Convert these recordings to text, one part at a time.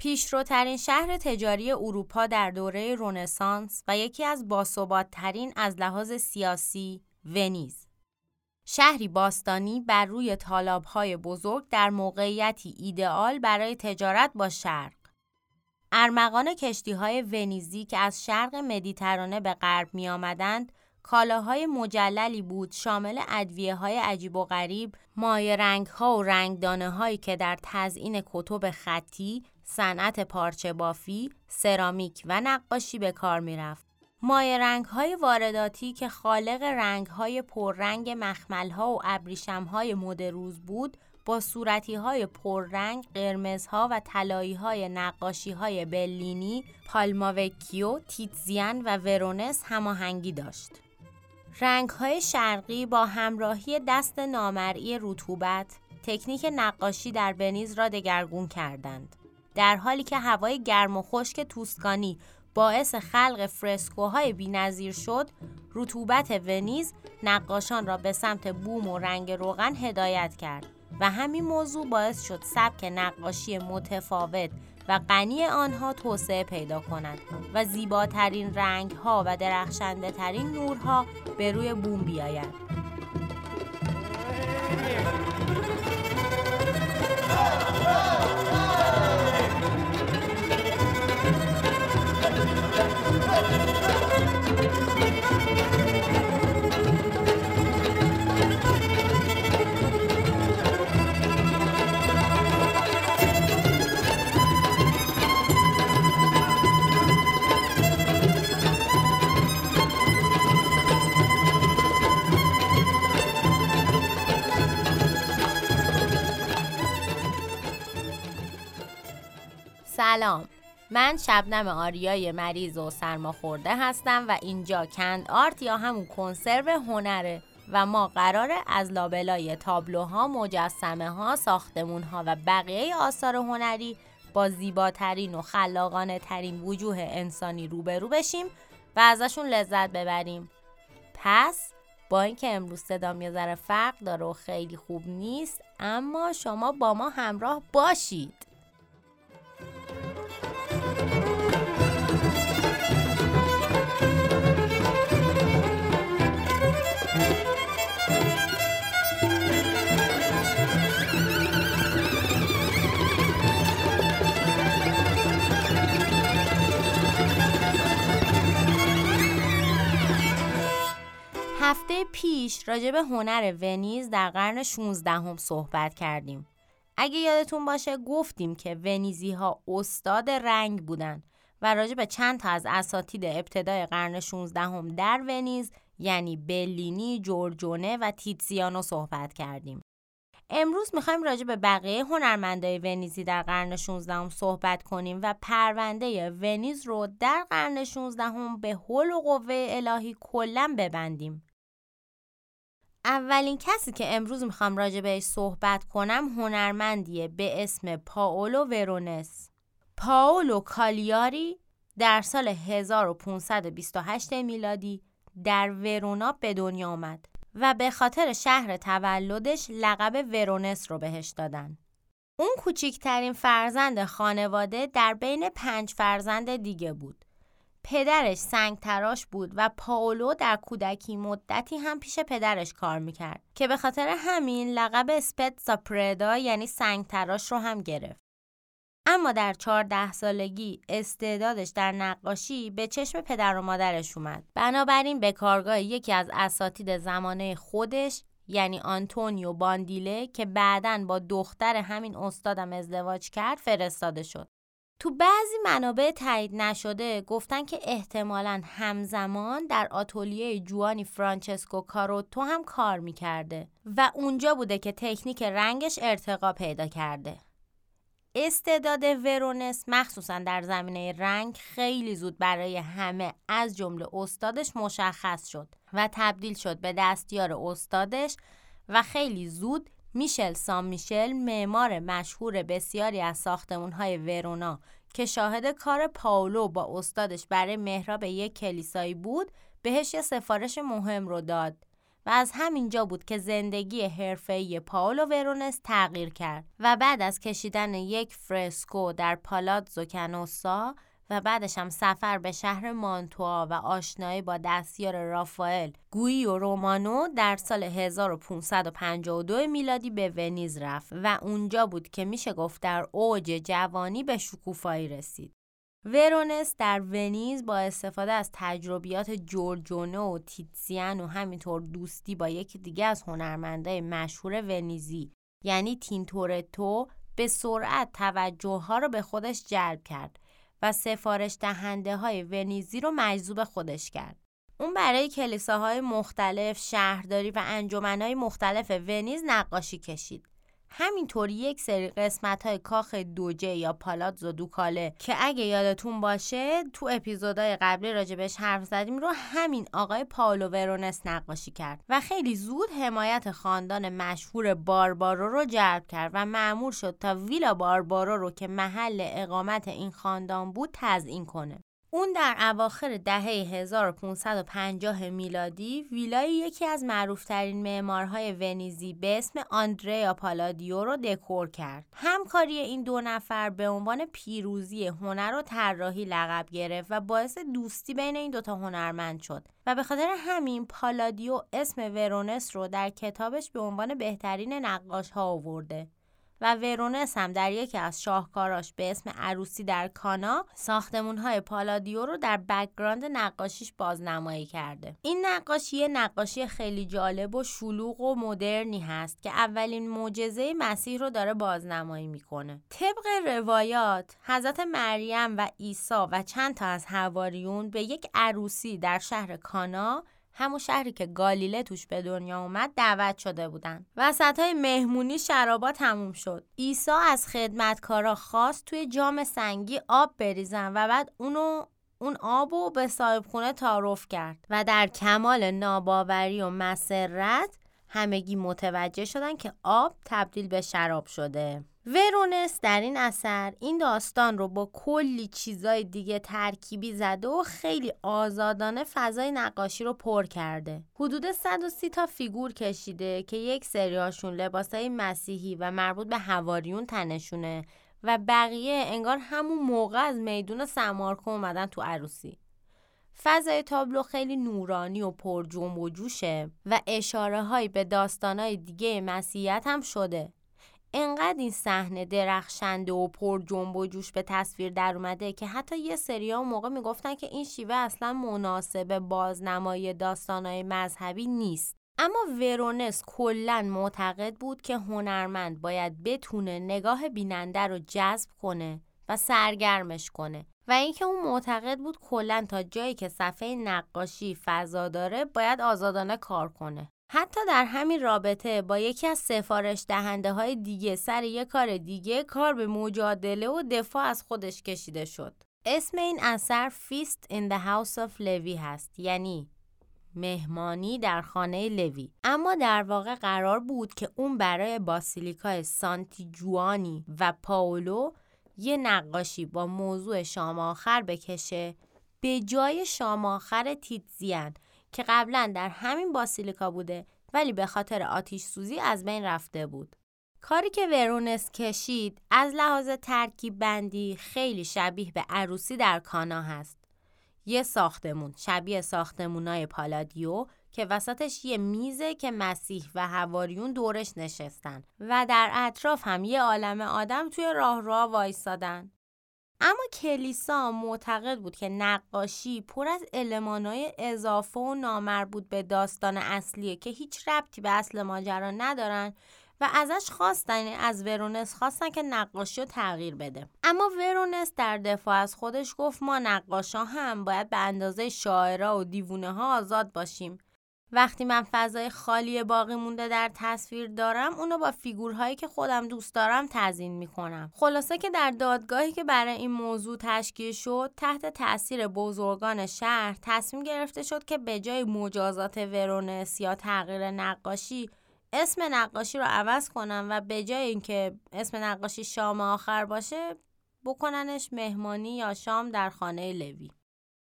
پیشروترین شهر تجاری اروپا در دوره رونسانس و یکی از باثباتترین از لحاظ سیاسی ونیز. شهری باستانی بر روی تالاب‌های بزرگ در موقعیتی ایدئال برای تجارت با شرق. ارمغان کشتی های ونیزی که از شرق مدیترانه به غرب می آمدند کالاهای مجللی بود شامل ادویه های عجیب و غریب، مایه رنگ ها و رنگدانه هایی که در تزئین کتب خطی، صنعت پارچه بافی، سرامیک و نقاشی به کار می رفت. مایه رنگ های وارداتی که خالق رنگ های پررنگ مخمل ها و ابریشم های مدروز بود با صورتی های پررنگ، قرمزها و طلایی های نقاشی های بلینی، پالماوکیو، تیتزیان و ورونس هماهنگی داشت. رنگ های شرقی با همراهی دست نامرئی رطوبت تکنیک نقاشی در ونیز را دگرگون کردند. در حالی که هوای گرم و خشک توسکانی باعث خلق فرسکوهای بینظیر شد، رطوبت ونیز نقاشان را به سمت بوم و رنگ روغن هدایت کرد و همین موضوع باعث شد سبک نقاشی متفاوت و غنی آنها توسعه پیدا کند و زیباترین رنگ ها و درخشنده ترین نورها به روی بوم بیاید. سلام من شبنم آریای مریض و سرماخورده هستم و اینجا کند آرت یا همون کنسرو هنره و ما قراره از لابلای تابلوها، مجسمه ها، ساختمون ها و بقیه آثار هنری با زیباترین و خلاقانه ترین وجوه انسانی روبرو بشیم و ازشون لذت ببریم. پس با اینکه امروز صدام یه ذره فرق داره و خیلی خوب نیست اما شما با ما همراه باشید. هفته پیش راجع به هنر ونیز در قرن 16 هم صحبت کردیم. اگه یادتون باشه گفتیم که ونیزی ها استاد رنگ بودن و راجع به چند تا از اساتید ابتدای قرن 16 هم در ونیز یعنی بلینی، جورجونه و تیتسیانو صحبت کردیم. امروز می‌خوایم راجع به بقیه هنرمندای ونیزی در قرن 16 هم صحبت کنیم و پرونده ونیز رو در قرن 16 هم به حل و قوه الهی کلا ببندیم. اولین کسی که امروز می‌خوام راجع بهش صحبت کنم هنرمندیه به اسم پاولو ورونس پاولو کالیاری در سال 1528 میلادی در ورونا به دنیا آمد و به خاطر شهر تولدش لقب ورونس رو بهش دادن. اون کوچکترین فرزند خانواده در بین پنج فرزند دیگه بود. پدرش سنگ تراش بود و پاولو در کودکی مدتی هم پیش پدرش کار می‌کرد که به خاطر همین لقب اسپتزا پردا یعنی سنگ تراش رو هم گرفت. اما در چهارده سالگی استعدادش در نقاشی به چشم پدر و مادرش اومد. بنابراین به کارگاه یکی از اساتید زمانه خودش یعنی آنتونیو باندیله که بعدا با دختر همین استادم ازدواج کرد فرستاده شد. تو بعضی منابع تایید نشده گفتن که احتمالا همزمان در آتولیه جوانی فرانچسکو کاروتو هم کار می‌کرده و اونجا بوده که تکنیک رنگش ارتقا پیدا کرده. استعداد ورونس مخصوصا در زمینه رنگ خیلی زود برای همه از جمله استادش مشخص شد و تبدیل شد به دستیار استادش و خیلی زود میشل سام میشل معمار مشهور بسیاری از های ورونا که شاهد کار پاولو با استادش برای محراب یک کلیسایی بود بهش یه سفارش مهم رو داد و از همینجا بود که زندگی حرفه‌ای پاولو ورونس تغییر کرد و بعد از کشیدن یک فرسکو در پالاتزو کنوسا و بعدش هم سفر به شهر مانتوا و آشنایی با دستیار رافائل گویی و رومانو در سال 1552 میلادی به ونیز رفت و اونجا بود که میشه گفت در اوج جوانی به شکوفایی رسید. ورونس در ونیز با استفاده از تجربیات جورجونو و تیتسیان و همینطور دوستی با یکی دیگه از هنرمندای مشهور ونیزی یعنی تینتورتو به سرعت توجه ها رو به خودش جلب کرد و سفارش دهنده های ونیزی رو مجذوب خودش کرد. اون برای کلیساهای مختلف، شهرداری و انجمنهای مختلف ونیز نقاشی کشید. همینطور یک سری قسمت های کاخ دوجه یا پالاتزو دوکاله که اگه یادتون باشه تو اپیزودهای قبلی راجبش حرف زدیم رو همین آقای پاولو ورونس نقاشی کرد و خیلی زود حمایت خاندان مشهور باربارو رو جلب کرد و معمور شد تا ویلا باربارو رو که محل اقامت این خاندان بود تزیین کنه. اون در اواخر دهه 1550 میلادی ویلای یکی از معروفترین معمارهای ونیزی به اسم آندریا پالادیو رو دکور کرد. همکاری این دو نفر به عنوان پیروزی هنر و طراحی لقب گرفت و باعث دوستی بین این دوتا هنرمند شد و به خاطر همین پالادیو اسم ورونس رو در کتابش به عنوان بهترین نقاش ها آورده. و ورونس هم در یکی از شاهکاراش به اسم عروسی در کانا ساختمون های پالادیو رو در background نقاشیش بازنمایی کرده. این نقاشی نقاشی خیلی جالب و شلوغ و مدرنی هست که اولین معجزه مسیح رو داره بازنمایی می‌کنه. طبق روایات حضرت مریم و عیسی و چند تا از حواریون به یک عروسی در شهر کانا همون شهری که گالیله توش به دنیا اومد دعوت شده بودن. وسط های مهمونی شرابا تموم شد. عیسی از خدمتکارا خواست توی جام سنگی آب بریزن و بعد اونو اون آب رو به صاحب خونه تعارف کرد و در کمال ناباوری و مسرت همگی متوجه شدن که آب تبدیل به شراب شده ورونس در این اثر این داستان رو با کلی چیزای دیگه ترکیبی زده و خیلی آزادانه فضای نقاشی رو پر کرده. حدود 130 تا فیگور کشیده که یک سریاشون لباسای مسیحی و مربوط به هواریون تنشونه و بقیه انگار همون موقع از میدون سمارکو اومدن تو عروسی. فضای تابلو خیلی نورانی و پر جنب و جوشه و اشاره هایی به داستانهای دیگه مسیحیت هم شده. انقدر این صحنه درخشنده و پر جنب و جوش به تصویر در اومده که حتی یه سریا موقع می‌گفتن که این شیوه اصلا مناسب بازنمایی داستانهای مذهبی نیست اما ورونس کلا معتقد بود که هنرمند باید بتونه نگاه بیننده رو جذب کنه و سرگرمش کنه و اینکه اون معتقد بود کلا تا جایی که صفحه نقاشی فضا داره باید آزادانه کار کنه حتی در همین رابطه با یکی از سفارش دهنده های دیگه سر یک کار دیگه کار به مجادله و دفاع از خودش کشیده شد. اسم این اثر فیست in the House of Levi هست یعنی مهمانی در خانه لوی اما در واقع قرار بود که اون برای باسیلیکای سانتی جوانی و پاولو یه نقاشی با موضوع شام آخر بکشه به جای شام آخر تیتزیان که قبلا در همین باسیلیکا بوده ولی به خاطر آتیش سوزی از بین رفته بود. کاری که ورونس کشید از لحاظ ترکیب بندی خیلی شبیه به عروسی در کانا هست. یه ساختمون شبیه ساختمونای پالادیو که وسطش یه میزه که مسیح و هواریون دورش نشستن و در اطراف هم یه عالم آدم توی راه راه وایستادن. اما کلیسا معتقد بود که نقاشی پر از المانای اضافه و نامربوط به داستان اصلیه که هیچ ربطی به اصل ماجرا ندارن و ازش خواستن از ورونس خواستن که نقاشی رو تغییر بده اما ورونس در دفاع از خودش گفت ما نقاشا هم باید به اندازه شاعرها و دیوونه ها آزاد باشیم وقتی من فضای خالی باقی مونده در تصویر دارم اونو با فیگورهایی که خودم دوست دارم تزیین می‌کنم. خلاصه که در دادگاهی که برای این موضوع تشکیل شد تحت تاثیر بزرگان شهر تصمیم گرفته شد که به جای مجازات ورونس یا تغییر نقاشی اسم نقاشی رو عوض کنم و به جای اینکه اسم نقاشی شام آخر باشه بکننش مهمانی یا شام در خانه لوی.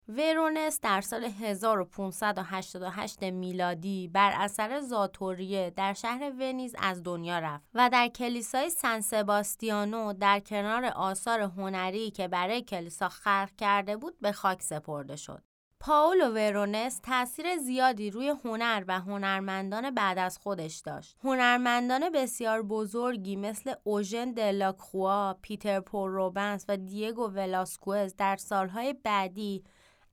ورونس در سال 1588 میلادی بر اثر زاتوریه در شهر ونیز از دنیا رفت و در کلیسای سن سباستیانو در کنار آثار هنری که برای کلیسا خلق کرده بود به خاک سپرده شد. پاولو ورونس تاثیر زیادی روی هنر و هنرمندان بعد از خودش داشت. هنرمندان بسیار بزرگی مثل اوژن دلاکخوا، پیتر پور روبنس و دیگو ولاسکوز در سالهای بعدی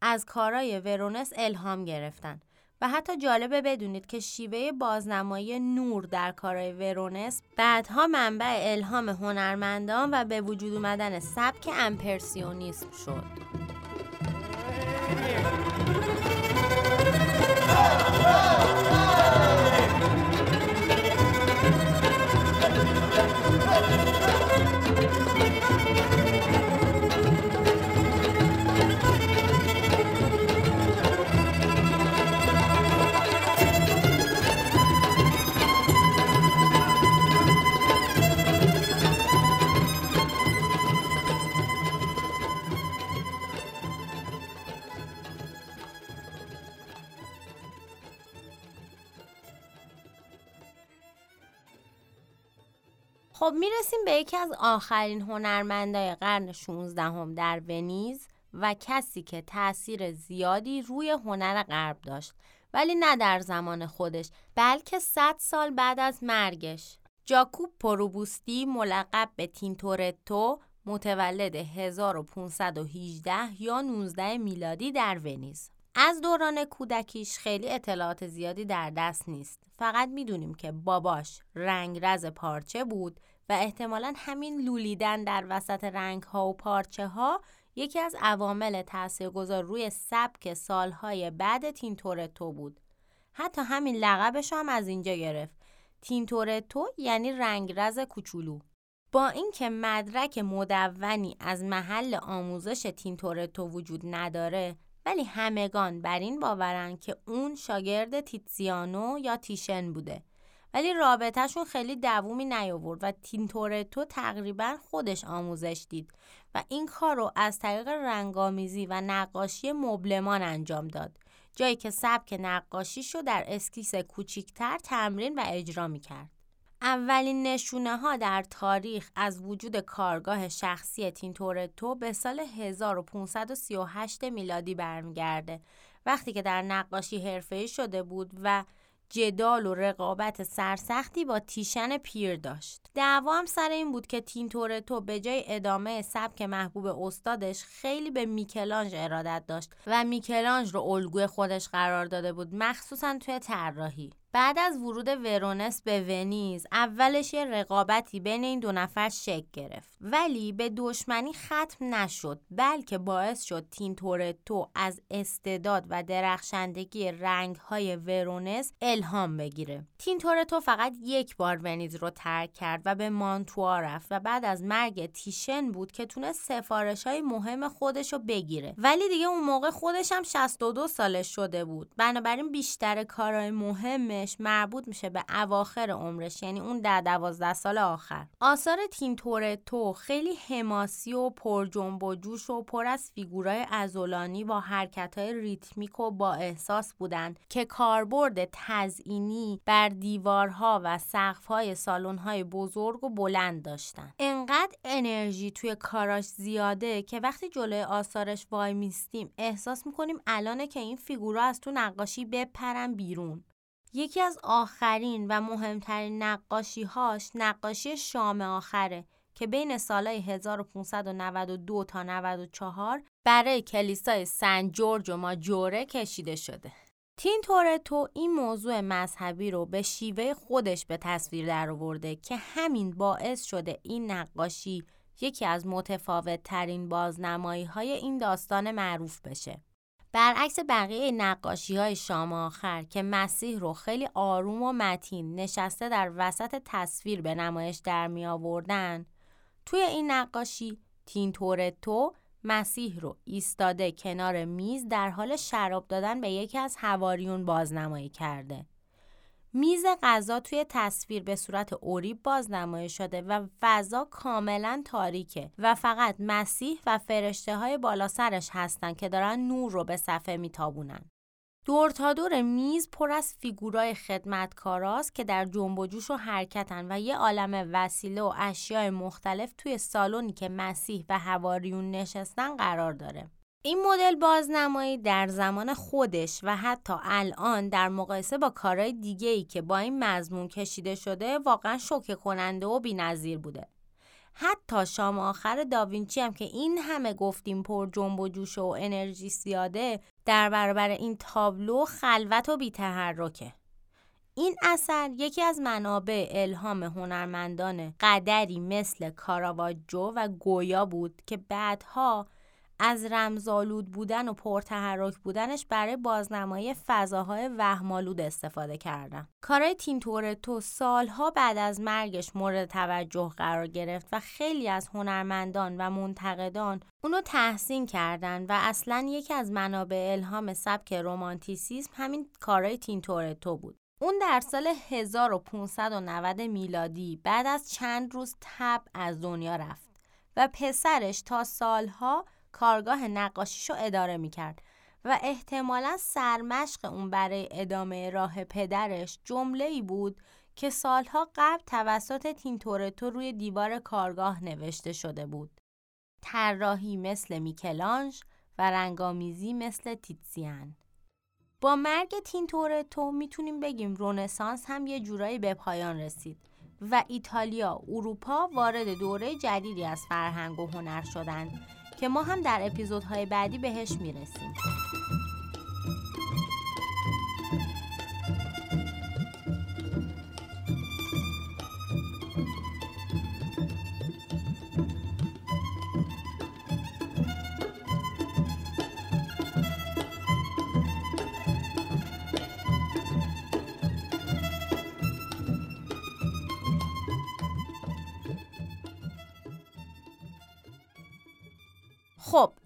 از کارای ورونس الهام گرفتن و حتی جالبه بدونید که شیوه بازنمایی نور در کارای ورونس بعدها منبع الهام هنرمندان و به وجود اومدن سبک امپرسیونیسم شد. خب می‌رسیم به یکی از آخرین هنرمندای قرن 16 هم در ونیز و کسی که تاثیر زیادی روی هنر غرب داشت ولی نه در زمان خودش بلکه 100 سال بعد از مرگش. جاکوب پروبوستی ملقب به تینتورتو متولد 1518 یا 19 میلادی در ونیز. از دوران کودکیش خیلی اطلاعات زیادی در دست نیست. فقط می‌دونیم که باباش رنگ رز پارچه بود و احتمالا همین لولیدن در وسط رنگ ها و پارچه ها یکی از عوامل تاثیرگذار روی سبک سالهای بعد تینتورتو بود. حتی همین لقبش هم از اینجا گرفت. تینتورتو یعنی رنگرز کوچولو. با اینکه مدرک مدونی از محل آموزش تینتورتو وجود نداره ولی همگان بر این باورن که اون شاگرد تیتزیانو یا تیشن بوده ولی رابطهشون خیلی دوومی نیاورد و تینتورتو تقریبا خودش آموزش دید و این کار رو از طریق رنگامیزی و نقاشی مبلمان انجام داد جایی که سبک نقاشیش رو در اسکیس کوچیکتر تمرین و اجرا می کرد. اولین نشونه ها در تاریخ از وجود کارگاه شخصی تینتورتو به سال 1538 میلادی برمیگرده وقتی که در نقاشی حرفه‌ای شده بود و جدال و رقابت سرسختی با تیشن پیر داشت. دعوا هم سر این بود که تینتورتو به جای ادامه سبک محبوب استادش خیلی به میکل‌آنژ ارادت داشت و میکل‌آنژ رو الگوی خودش قرار داده بود مخصوصا توی طراحی. بعد از ورود ورونس به ونیز اولش یه رقابتی بین این دو نفر شکل گرفت. ولی به دشمنی ختم نشد بلکه باعث شد تینتورتو از استعداد و درخشندگی رنگهای ورونس الهام بگیره. تینتورتو فقط یک بار ونیز رو ترک کرد و به مانتوا رفت و بعد از مرگ تیشن بود که تونست سفارش های مهم خودش رو بگیره. ولی دیگه اون موقع خودش هم 62 سالش شده بود. بنابراین بیشتر کارهای مهمش مربوط میشه به اواخر عمرش یعنی اون در دوازده سال آخر. آثار تینتورتو خیلی حماسی و پر جنب و جوش و پر از فیگورای عضلانی با حرکتهای ریتمیک و با احساس بودن که کاربرد تزئینی بر دیوارها و سقفهای سالن‌های بزرگ و بلند داشتن انقدر انرژی توی کاراش زیاده که وقتی جلوی آثارش وای میستیم احساس می‌کنیم الانه که این فیگورا از تو نقاشی بپرن بیرون. یکی از آخرین و مهمترین نقاشی هاش نقاشی شام آخره که بین سالهای 1592 تا 94 برای کلیسای سن جورج و ماجوره کشیده شده. تین تورتو این موضوع مذهبی رو به شیوه خودش به تصویر درآورده که همین باعث شده این نقاشی یکی از متفاوت ترین بازنمایی های این داستان معروف بشه. برعکس بقیه نقاشی های شام آخر که مسیح رو خیلی آروم و متین نشسته در وسط تصویر به نمایش در می آوردن توی این نقاشی تینتورتو مسیح رو ایستاده کنار میز در حال شراب دادن به یکی از هواریون بازنمایی کرده. میز غذا توی تصویر به صورت اوریب بازنمایی شده و فضا کاملا تاریکه و فقط مسیح و فرشته های بالا سرش هستن که دارن نور رو به صفحه میتابونن. دور تا دور میز پر از فیگورای خدمتکاراست که در جنب و جوش و حرکتن و یه عالم وسیله و اشیاء مختلف توی سالونی که مسیح و هواریون نشستن قرار داره. این مدل بازنمایی در زمان خودش و حتی الان در مقایسه با کارهای دیگه ای که با این مضمون کشیده شده واقعا شوکه کننده و بینظیر بوده. حتی شام آخر داوینچی هم که این همه گفتیم پر جنب و جوش و انرژی سیاده در برابر این تابلو خلوت و بیتحرکه. این اثر یکی از منابع الهام هنرمندان قدری مثل کاراواجو و گویا بود که بعدها از رمزالود بودن و پرتحرک بودنش برای بازنمایی فضاهای وهمالود استفاده کردن. کارای تینتورتو سالها بعد از مرگش مورد توجه قرار گرفت و خیلی از هنرمندان و منتقدان اونو تحسین کردن و اصلا یکی از منابع الهام سبک رومانتیسیسم همین کارای تینتورتو بود. اون در سال 1590 میلادی بعد از چند روز تب از دنیا رفت و پسرش تا سالها کارگاه نقاشیشو اداره می‌کرد و احتمالا سرمشق اون برای ادامه راه پدرش جمله ای بود که سالها قبل توسط تینتورتو روی دیوار کارگاه نوشته شده بود. طراحی مثل میکلانج و رنگامیزی مثل تیتسیان. با مرگ تینتورتو می‌تونیم بگیم رونسانس هم یه جورایی به پایان رسید و ایتالیا، اروپا وارد دوره جدیدی از فرهنگ و هنر شدند که ما هم در اپیزودهای بعدی بهش می‌رسیم.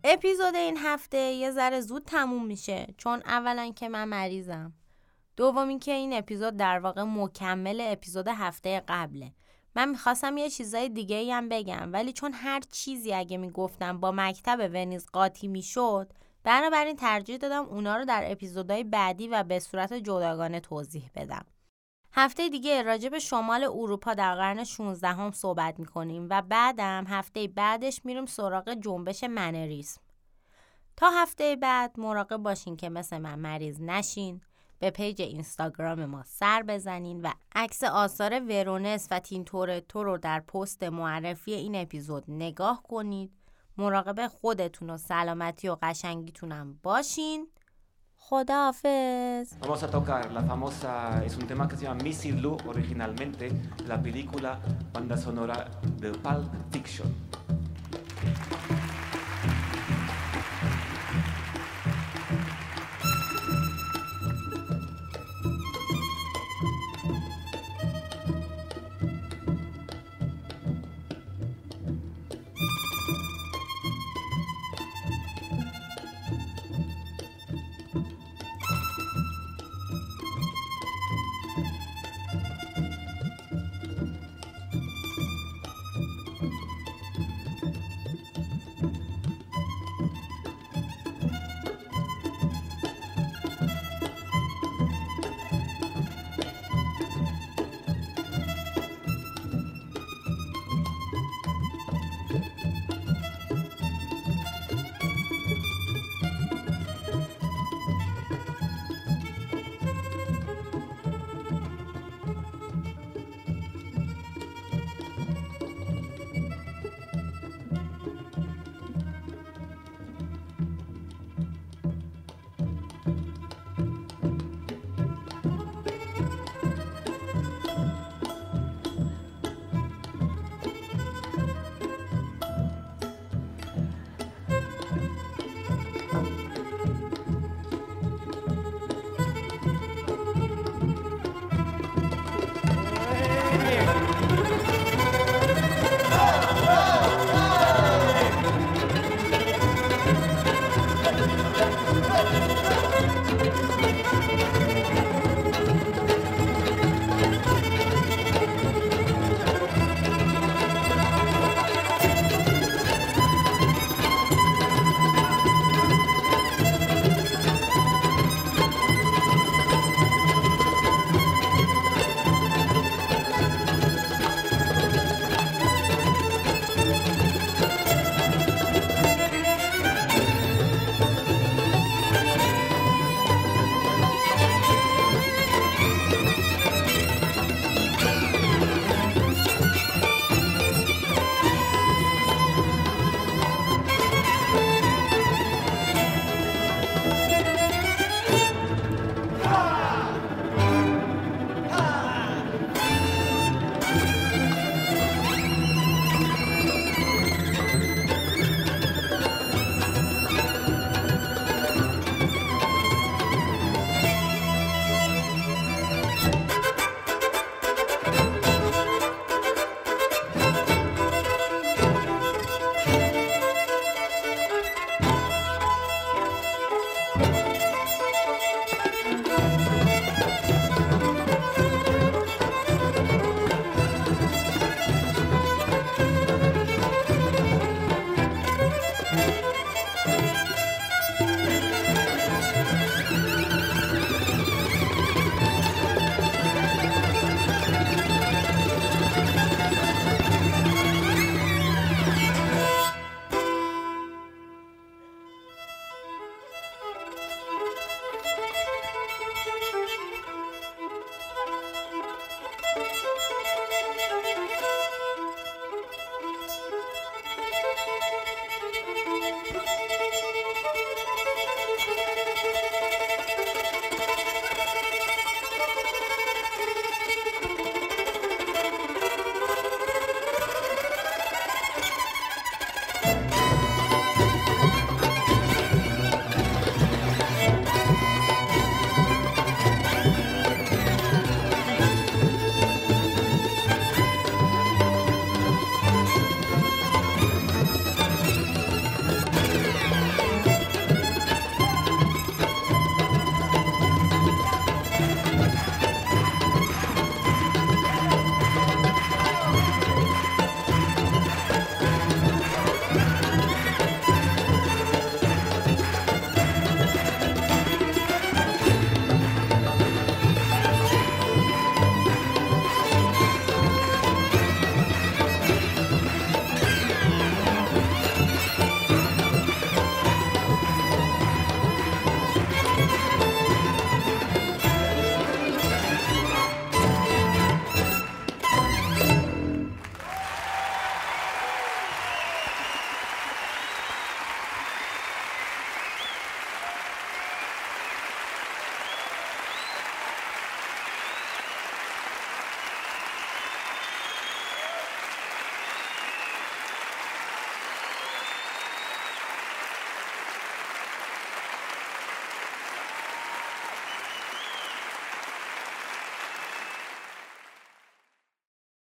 اپیزود این هفته یه ذره زود تموم میشه چون اولا که من مریضم. دوم که این اپیزود در واقع مکمل اپیزود هفته قبله. من می‌خواستم یه چیزای دیگه ای هم بگم ولی چون هر چیزی اگه می‌گفتم با مکتب ونیز قاطی می‌شد بنابراین ترجیح دادم اونا رو در اپیزودهای بعدی و به صورت جداگانه توضیح بدم. هفته دیگه راجع به شمال اروپا در قرن 16 هم صحبت می‌کنیم و بعدم هفته بعدش میریم سراغ جنبش منریسم. تا هفته بعد مراقب باشین که مثل من مریض نشین به پیج اینستاگرام ما سر بزنین و عکس آثار ورونس و تینتورتو رو در پست معرفی این اپیزود نگاه کنید مراقب خودتون و سلامتی و قشنگیتونم باشین Vamos a tocar la famosa, es un tema que se llama Misirlou originalmente, la película banda sonora de Pulp Fiction.